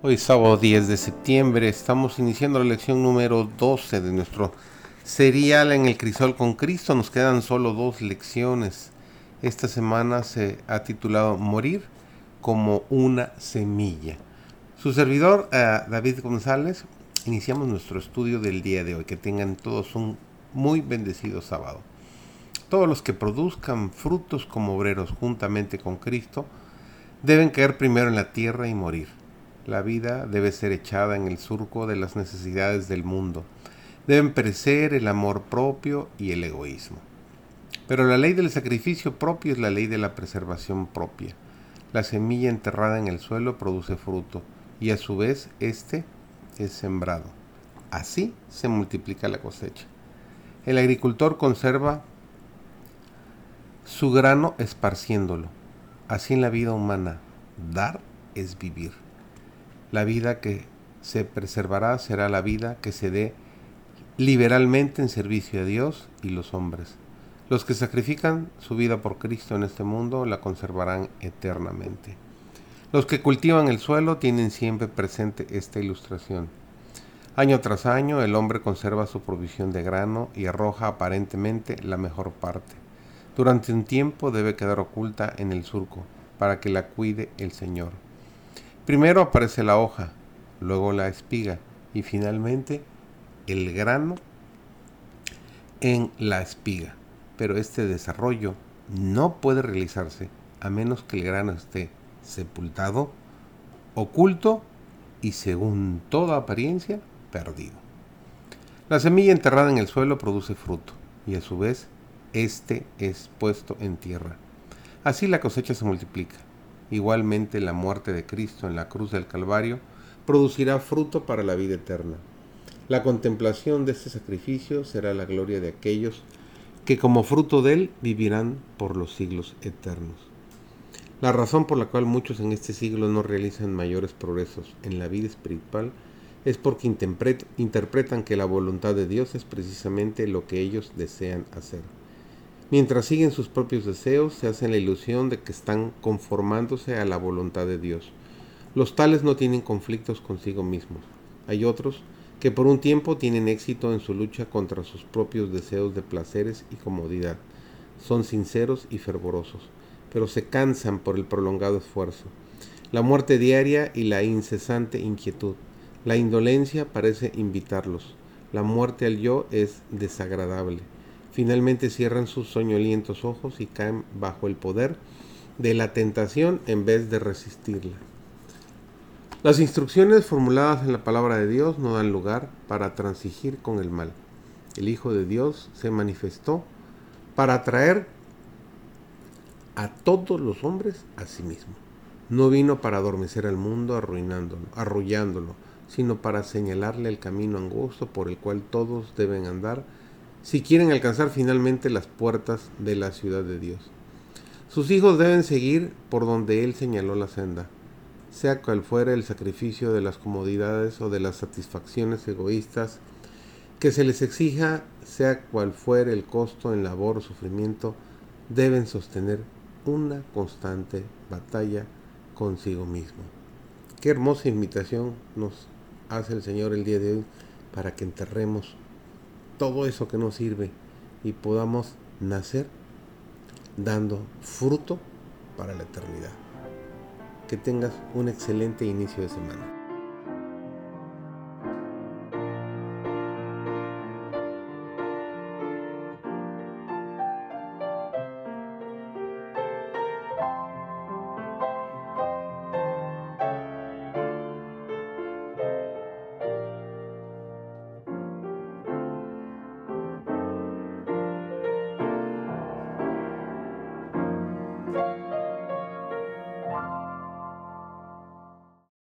Hoy sábado 10 de septiembre estamos iniciando la lección número 12 de nuestro serial en el crisol con Cristo. Nos quedan solo dos lecciones. Esta semana se ha titulado Morir como una semilla. Su servidor, eh, David González, iniciamos nuestro estudio del día de hoy. Que tengan todos un muy bendecido sábado. Todos los que produzcan frutos como obreros juntamente con Cristo deben caer primero en la tierra y morir la vida debe ser echada en el surco de las necesidades del mundo. Deben perecer el amor propio y el egoísmo. Pero la ley del sacrificio propio es la ley de la preservación propia. La semilla enterrada en el suelo produce fruto y a su vez éste es sembrado. Así se multiplica la cosecha. El agricultor conserva su grano esparciéndolo. Así en la vida humana, dar es vivir. La vida que se preservará será la vida que se dé liberalmente en servicio a Dios y los hombres. Los que sacrifican su vida por Cristo en este mundo la conservarán eternamente. Los que cultivan el suelo tienen siempre presente esta ilustración. Año tras año el hombre conserva su provisión de grano y arroja aparentemente la mejor parte. Durante un tiempo debe quedar oculta en el surco para que la cuide el Señor. Primero aparece la hoja, luego la espiga y finalmente el grano en la espiga. Pero este desarrollo no puede realizarse a menos que el grano esté sepultado, oculto y según toda apariencia perdido. La semilla enterrada en el suelo produce fruto y a su vez este es puesto en tierra. Así la cosecha se multiplica. Igualmente la muerte de Cristo en la cruz del Calvario producirá fruto para la vida eterna. La contemplación de este sacrificio será la gloria de aquellos que como fruto de él vivirán por los siglos eternos. La razón por la cual muchos en este siglo no realizan mayores progresos en la vida espiritual es porque interpretan que la voluntad de Dios es precisamente lo que ellos desean hacer. Mientras siguen sus propios deseos, se hacen la ilusión de que están conformándose a la voluntad de Dios. Los tales no tienen conflictos consigo mismos. Hay otros que por un tiempo tienen éxito en su lucha contra sus propios deseos de placeres y comodidad. Son sinceros y fervorosos, pero se cansan por el prolongado esfuerzo. La muerte diaria y la incesante inquietud. La indolencia parece invitarlos. La muerte al yo es desagradable. Finalmente cierran sus soñolientos ojos y caen bajo el poder de la tentación en vez de resistirla. Las instrucciones formuladas en la palabra de Dios no dan lugar para transigir con el mal. El Hijo de Dios se manifestó para atraer a todos los hombres a sí mismo. No vino para adormecer al mundo arruinándolo, arrullándolo, sino para señalarle el camino angosto por el cual todos deben andar si quieren alcanzar finalmente las puertas de la ciudad de Dios. Sus hijos deben seguir por donde Él señaló la senda, sea cual fuera el sacrificio de las comodidades o de las satisfacciones egoístas que se les exija, sea cual fuera el costo en labor o sufrimiento, deben sostener una constante batalla consigo mismo. Qué hermosa invitación nos hace el Señor el día de hoy para que enterremos todo eso que nos sirve y podamos nacer dando fruto para la eternidad. Que tengas un excelente inicio de semana.